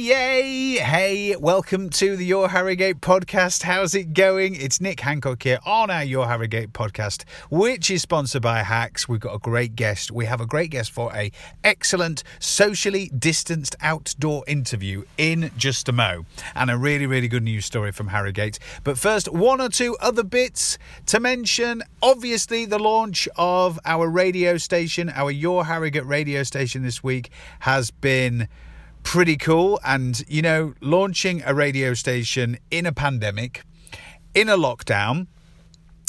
yay! Hey, welcome to the Your Harrogate podcast. How's it going? It's Nick Hancock here on our Your Harrogate podcast, which is sponsored by Hacks. We've got a great guest. We have a great guest for a excellent socially distanced outdoor interview in just a mo, and a really, really good news story from Harrogate. But first, one or two other bits to mention. Obviously, the launch of our radio station, our Your Harrogate radio station this week, has been pretty cool. And, you know, launching a radio station in a pandemic, in a lockdown,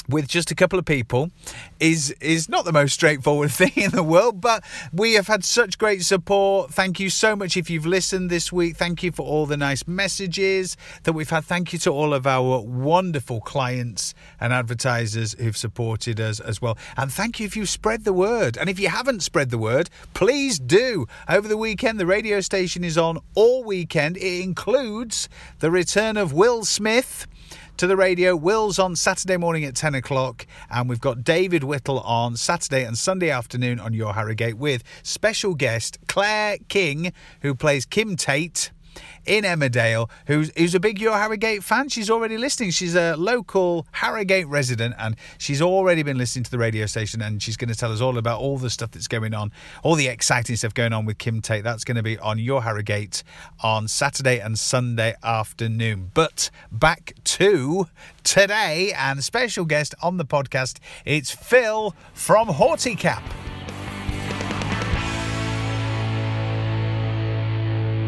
with just a couple of people is is not the most straightforward thing in the world but we have had such great support. Thank you so much if you've listened this week. Thank you for all the nice messages that we've had. Thank you to all of our wonderful clients and advertisers who've supported us as well. And thank you if you spread the word. And if you haven't spread the word please do. Over the weekend the radio station is on all weekend. It includes the return of Will Smith to the radio. Will's on Saturday morning at 10 o'clock, and we've got David Whittle on Saturday and Sunday afternoon on Your Harrogate with special guest Claire King, who plays Kim Tate in Emmerdale, who's who's a big Your Harrogate fan. She's already listening. She's a local Harrogate resident, and she's already been listening to the radio station. And she's going to tell us all about all the stuff that's going on, all the exciting stuff going on with Kim Tate. That's going to be on Your Harrogate on Saturday and Sunday afternoon. But back to today, and special guest on the podcast, it's Phil from Horticap.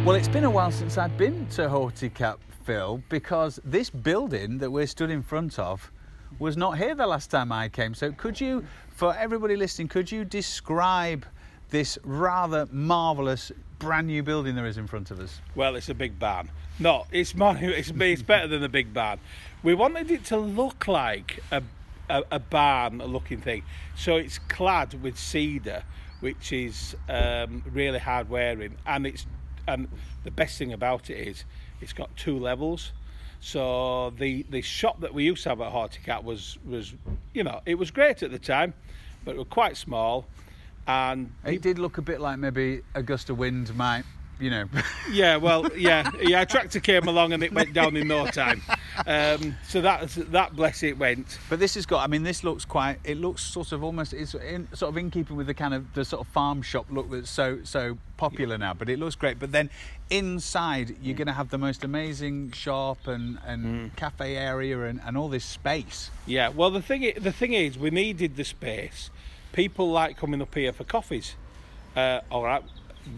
Well, it's been a while since I've been to Horticap, Phil, because this building that we're stood in front of was not here the last time I came. So, could you, for everybody listening, could you describe this rather marvellous brand new building there is in front of us? Well, it's a big barn. No, it's more, it's, it's better than a big barn. We wanted it to look like a, a, a barn looking thing. So it's clad with cedar, which is um, really hard wearing, and it's and the best thing about it is it's got two levels. So the the shop that we used to have at Horticap was was you know it was great at the time, but it was quite small, and it did look a bit like maybe a gust of wind might you know. yeah, well, yeah, yeah. A tractor came along and it went down in no time. Um, so that that bless it went. But this has got. I mean, this looks quite. It looks sort of almost. It's in, sort of in keeping with the kind of the sort of farm shop look that's so so popular now. But it looks great. But then inside, you're going to have the most amazing shop and and mm. cafe area and, and all this space. Yeah. Well, the thing the thing is, we needed the space. People like coming up here for coffees. Uh, all right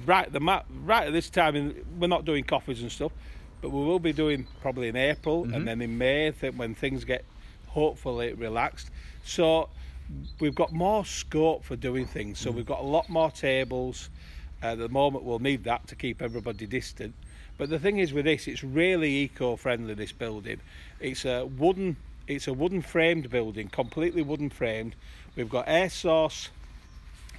right the map right at this time in, we're not doing coffees and stuff but we will be doing probably in april mm-hmm. and then in may when things get hopefully relaxed. So we've got more scope for doing things so mm. we've got a lot more tables. Uh, at the moment we'll need that to keep everybody distant. But the thing is with this it's really eco-friendly this building. It's a wooden it's a wooden framed building completely wooden framed. We've got air source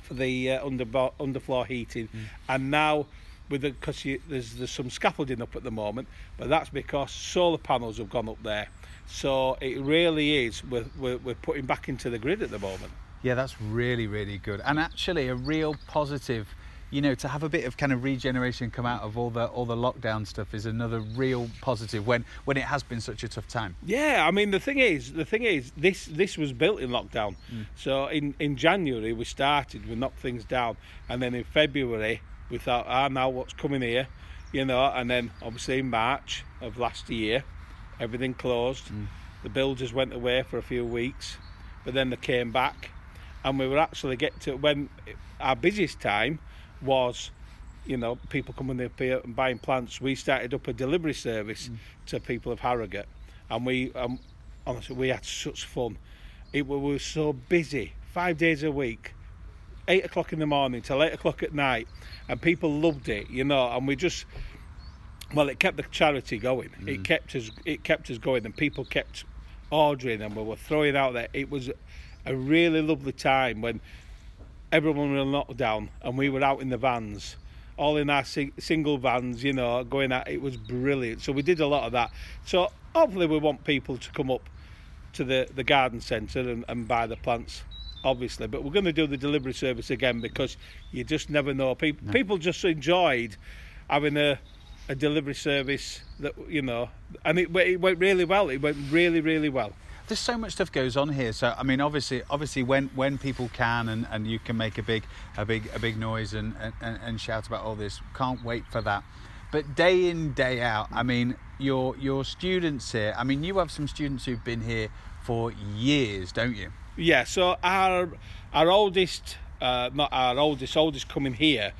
for the uh, under underfloor heating, mm. and now with the because there's there's some scaffolding up at the moment, but that's because solar panels have gone up there. So it really is we're, we're, we're putting back into the grid at the moment. Yeah, that's really really good, and actually a real positive you know, to have a bit of kind of regeneration come out of all the all the lockdown stuff is another real positive when when it has been such a tough time. Yeah, I mean the thing is, the thing is, this this was built in lockdown. Mm. So in in January we started, we knocked things down, and then in February we thought, ah, now what's coming here, you know, and then obviously in March of last year, everything closed. Mm. The builders went away for a few weeks, but then they came back, and we were actually get to when our busiest time was you know, people coming up here and buying plants. We started up a delivery service mm. to people of Harrogate, and we, um, honestly, we had such fun. It we were so busy, five days a week, eight o'clock in the morning till eight o'clock at night, and people loved it, you know. And we just, well, it kept the charity going. Mm. It kept us, it kept us going, and people kept ordering, and we were throwing out there. It was a really lovely time when everyone was in lockdown and we were out in the vans all in our sing- single vans you know going out it was brilliant so we did a lot of that so hopefully we want people to come up to the the garden centre and, and buy the plants obviously but we're going to do the delivery service again because you just never know people no. people just enjoyed having a a delivery service that you know, and it, it went really well. It went really, really well. There's so much stuff goes on here. So I mean, obviously, obviously, when when people can and, and you can make a big a big a big noise and, and and shout about all this, can't wait for that. But day in day out, I mean, your your students here. I mean, you have some students who've been here for years, don't you? Yeah. So our our oldest, uh, not our oldest, oldest coming here.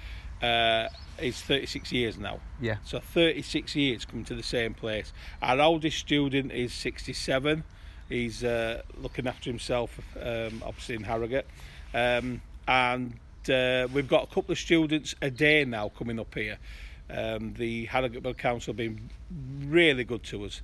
Uh, is 36 years now. Yeah. So 36 years coming to the same place. Our oldest student is 67. He's uh, looking after himself, um, obviously in Harrogate, um, and uh, we've got a couple of students a day now coming up here. Um, the Harrogate Borough Council have been really good to us.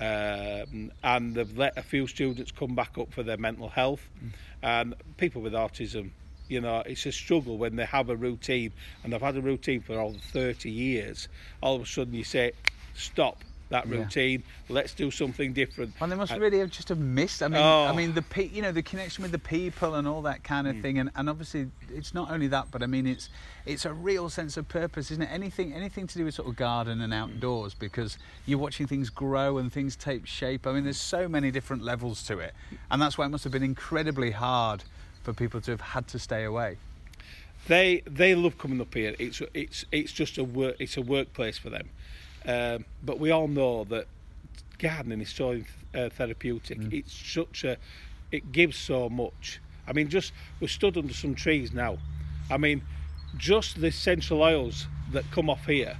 Um, and they've let a few students come back up for their mental health mm. and people with autism you know it's a struggle when they have a routine and they've had a routine for over 30 years all of a sudden you say stop that routine. Yeah. Let's do something different. And they must really have just have missed. I mean, oh. I mean the you know the connection with the people and all that kind of mm. thing. And, and obviously it's not only that, but I mean it's it's a real sense of purpose, isn't it? Anything anything to do with sort of garden and outdoors because you're watching things grow and things take shape. I mean, there's so many different levels to it, and that's why it must have been incredibly hard for people to have had to stay away they they love coming up here. It's it's it's just a work it's a workplace for them. Um, but we all know that gardening is so uh, therapeutic. Mm. It's such a, it gives so much. I mean, just we're stood under some trees now. I mean, just the essential oils that come off here,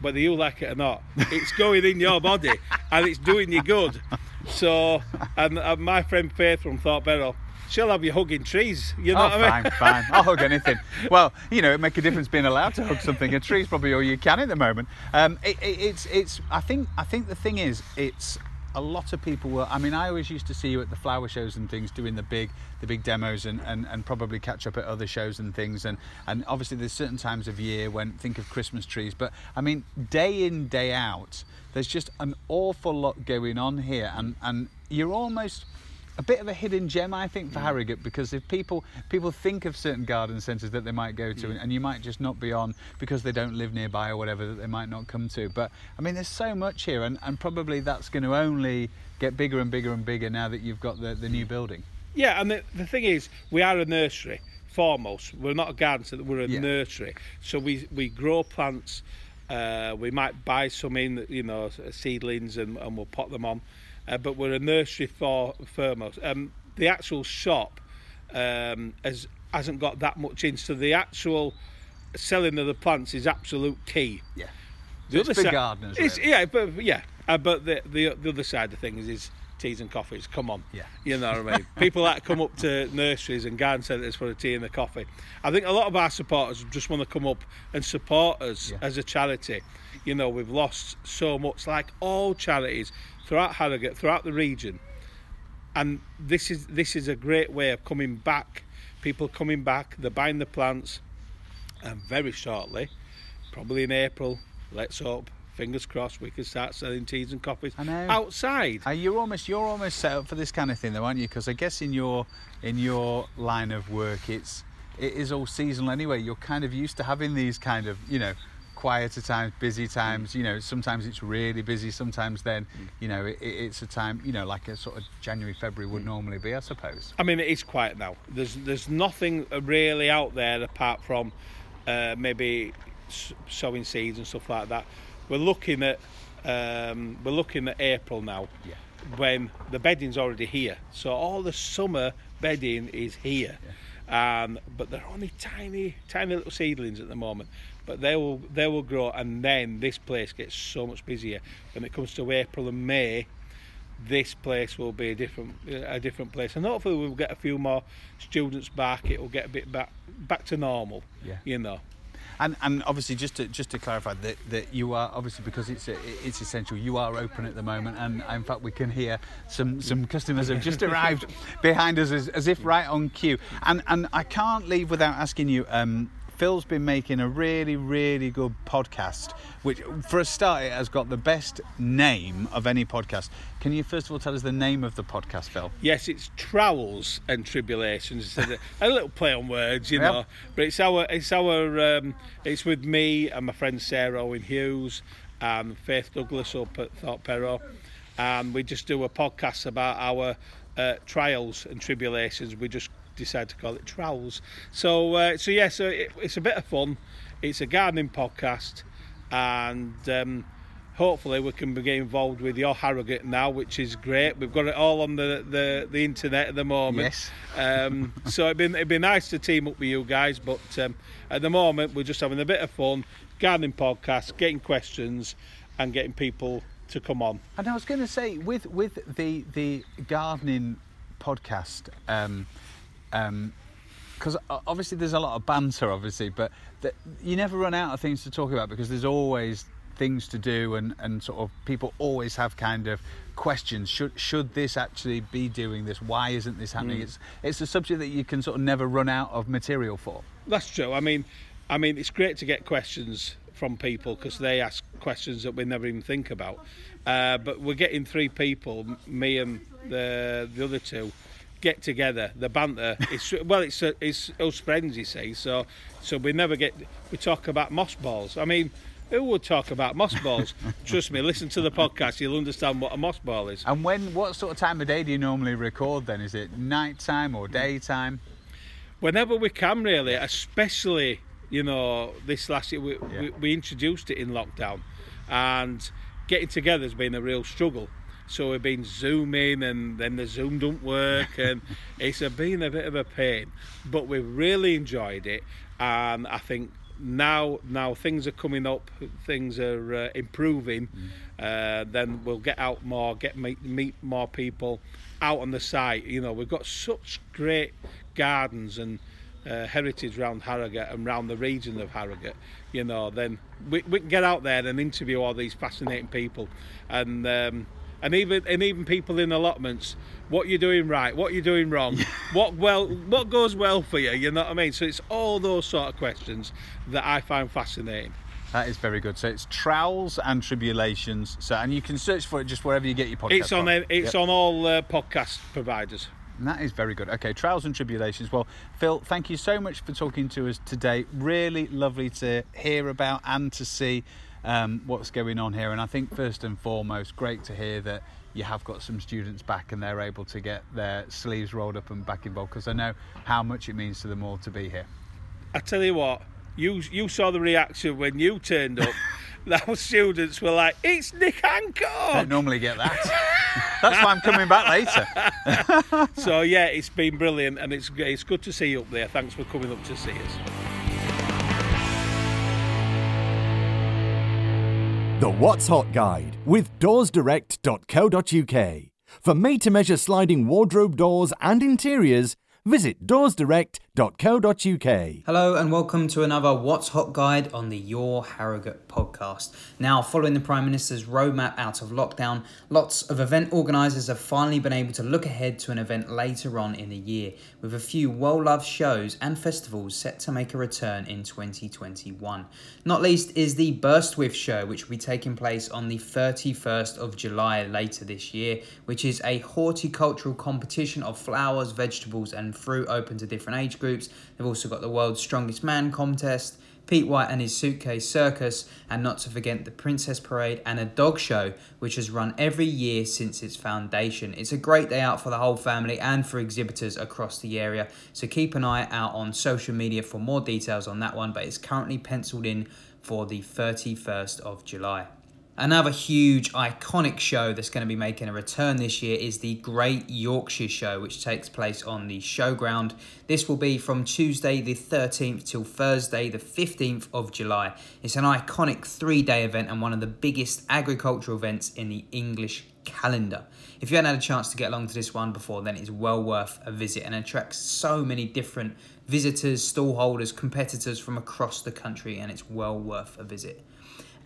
whether you like it or not, it's going in your body and it's doing you good. So, and, and my friend Faith from Thorpe Perrow, she'll have you hugging trees. You know oh, what I mean? Fine, fine. I'll hug anything. Well, you know, it make a difference being allowed to hug something. A tree's probably all you can at the moment. Um, it, it, it's, it's. I think, I think the thing is, it's a lot of people will I mean I always used to see you at the flower shows and things doing the big the big demos and, and, and probably catch up at other shows and things and and obviously there's certain times of year when think of Christmas trees but I mean day in day out there's just an awful lot going on here and and you're almost a bit of a hidden gem, I think, for mm. Harrogate because if people people think of certain garden centres that they might go to, mm. and you might just not be on because they don't live nearby or whatever that they might not come to. But I mean, there's so much here, and, and probably that's going to only get bigger and bigger and bigger now that you've got the, the new building. Yeah, and the, the thing is, we are a nursery foremost. We're not a garden centre, we're a yeah. nursery. So we, we grow plants. Uh, we might buy some in, you know, seedlings, and, and we'll pot them on uh, but we're a nursery for foremost. Um, the actual shop um, has hasn't got that much in, so the actual selling of the plants is absolute key. Yeah, the it's other side, gardeners. Really. Yeah, but yeah, uh, but the, the the other side of things is teas and coffees. Come on, yeah, you know what I mean. People that come up to nurseries and garden centres for a tea and a coffee. I think a lot of our supporters just want to come up and support us yeah. as a charity. You know, we've lost so much, like all charities throughout Harrogate, throughout the region. And this is this is a great way of coming back. People coming back, they're buying the plants, and very shortly, probably in April, let's hope, fingers crossed, we can start selling teas and coffees outside. Are you almost you're almost set up for this kind of thing, though, aren't you? Because I guess in your in your line of work, it's it is all seasonal anyway. You're kind of used to having these kind of you know quieter times, busy times. You know, sometimes it's really busy. Sometimes then, you know, it, it's a time, you know, like a sort of January, February would normally be, I suppose. I mean, it is quiet now. There's there's nothing really out there apart from uh, maybe sowing seeds and stuff like that. We're looking at um, we're looking at April now. Yeah. When the bedding's already here, so all the summer bedding is here, yeah. um, but they're only tiny, tiny little seedlings at the moment. But they will they will grow and then this place gets so much busier. When it comes to April and May this place will be a different a different place. And hopefully we'll get a few more students back. It will get a bit back back to normal yeah. you know and and obviously just to just to clarify that that you are obviously because it's it's essential you are open at the moment. And in fact we can hear some some customers have just arrived behind us as, as if right on cue. And and I can't leave without asking you um, Phil's been making a really, really good podcast, which, for a start, it has got the best name of any podcast. Can you first of all tell us the name of the podcast, Phil? Yes, it's Trowels and Tribulations. It's a, little play on words, you know. But it's our, it's our, um, it's with me and my friend Sarah Owen Hughes, and Faith Douglas up at Thorpe Perrow, and we just do a podcast about our uh, trials and tribulations. We just decided to call it Trowels. So, uh, so yeah, so it, it's a bit of fun. It's a gardening podcast, and um, hopefully we can get involved with your Harrogate now, which is great. We've got it all on the, the, the internet at the moment. Yes. Um, so it'd be, it'd be nice to team up with you guys, but um, at the moment we're just having a bit of fun, gardening podcast, getting questions, and getting people to come on. And I was going to say, with with the the gardening podcast, um, um, because obviously there's a lot of banter, obviously, but the, you never run out of things to talk about because there's always things to do and, and sort of people always have kind of questions should should this actually be doing this why isn't this happening Mm. it's it's a subject that you can sort of never run out of material for That's true. I mean, I mean, it's great to get questions from people because they ask questions that we never even think about. Uh, but we're getting three people, me and the the other two, get together. The banter. It's well, it's uh, it's us friends, you see. So so we never get. We talk about moss balls. I mean. Who would talk about moss balls? Trust me, listen to the podcast, you'll understand what a moss ball is. and when what sort of time of day do you normally record then is it night time or daytime whenever we can really especially you know this last year we, Yeah. we, we introduced it in lockdown and getting together has been a real struggle so we've been zooming and then the zoom don't work and it's been a bit of a pain but we've really enjoyed it. And i think now now things are coming up things are uh, improving uh, then we'll get out more get meet, meet more people out on the site. You know we've got such great gardens and uh, heritage around Harrogate and around the region of Harrogate, you know, then we, we can get out there and interview all these fascinating people, and um, and even and even people in allotments. What you're doing right, what you're doing wrong, what well, what goes well for you. You know what I mean? So it's all those sort of questions that I find fascinating. that is very good so it's trowels and tribulations so and you can search for it just wherever you get your podcast It's on it's Yep. on all uh, podcast providers. And That is very good. Okay, trials and tribulations. Well, Phil, thank you so much for talking to us today. Really lovely to hear about and to see um, what's going on here. And I think first and foremost, great to hear that you have got some students back and they're able to get their sleeves rolled up and back involved because I know how much it means to them all to be here. I tell you what, you you saw the reaction when you turned up. Those students were like, "It's Nick Hancock." Don't normally get that. That's why I'm coming back later. So yeah, it's been brilliant, and it's it's good to see you up there. Thanks for coming up to see us. The What's Hot Guide with doorsdirect.co.uk. For made to measure sliding wardrobe doors and interiors, visit doorsdirect.co.uk. Hello and welcome to another What's Hot guide on the Your Harrogate podcast. Now, following the Prime Minister's roadmap out of lockdown, lots of event organisers have finally been able to look ahead to an event later on in the year, with a few well loved shows and festivals set to make a return in 2021. Not least is the Birstwith show, which will be taking place on the 31st of July later this year, which is a horticultural competition of flowers, vegetables, and fruit open to different age groups. They've also got the World's Strongest Man contest. Pete White and his Suitcase Circus, and not to forget the Princess Parade and a dog show, which has run every year since its foundation. It's a great day out for the whole family and for exhibitors across the area, so keep an eye out on social media for more details on that one, but it's currently penciled in for the 31st of July. Another huge, iconic show that's going to be making a return this year is the Great Yorkshire Show, which takes place on the showground. This will be from Tuesday the 13th till Thursday the 15th of July. It's an iconic three day event and one of the biggest agricultural events in the English calendar. If you haven't had a chance to get along to this one before, then it's well worth a visit and attracts so many different visitors, stallholders, competitors from across the country, and it's well worth a visit.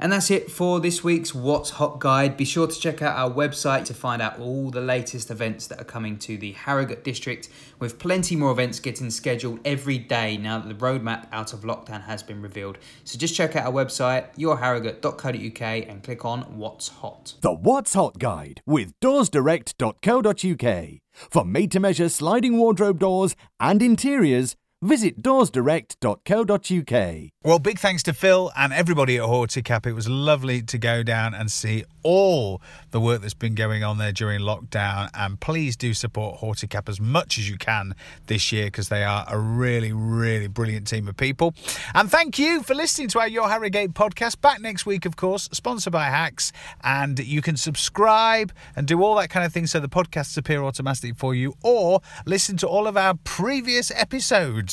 And that's it for this week's What's Hot Guide. Be sure to check out our website to find out all the latest events that are coming to the Harrogate district, with plenty more events getting scheduled every day now that the roadmap out of lockdown has been revealed. So just check out our website, yourharrogate.co.uk, and click on What's Hot. The What's Hot Guide with doorsdirect.co.uk. For made to measure sliding wardrobe doors and interiors, visit doorsdirect.co.uk. Well, big thanks to Phil and everybody at Horticap. It was lovely to go down and see all the work that's been going on there during lockdown. And please do support Horticap as much as you can this year because they are a really, really brilliant team of people. And thank you for listening to our Your Harrogate podcast. Back next week, of course, sponsored by Hacks. And you can subscribe and do all that kind of thing so the podcasts appear automatically for you or listen to all of our previous episodes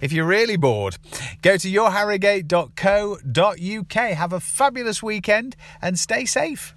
if you're really bored. Go to yourharrogate.co.uk. Have a fabulous weekend and stay safe.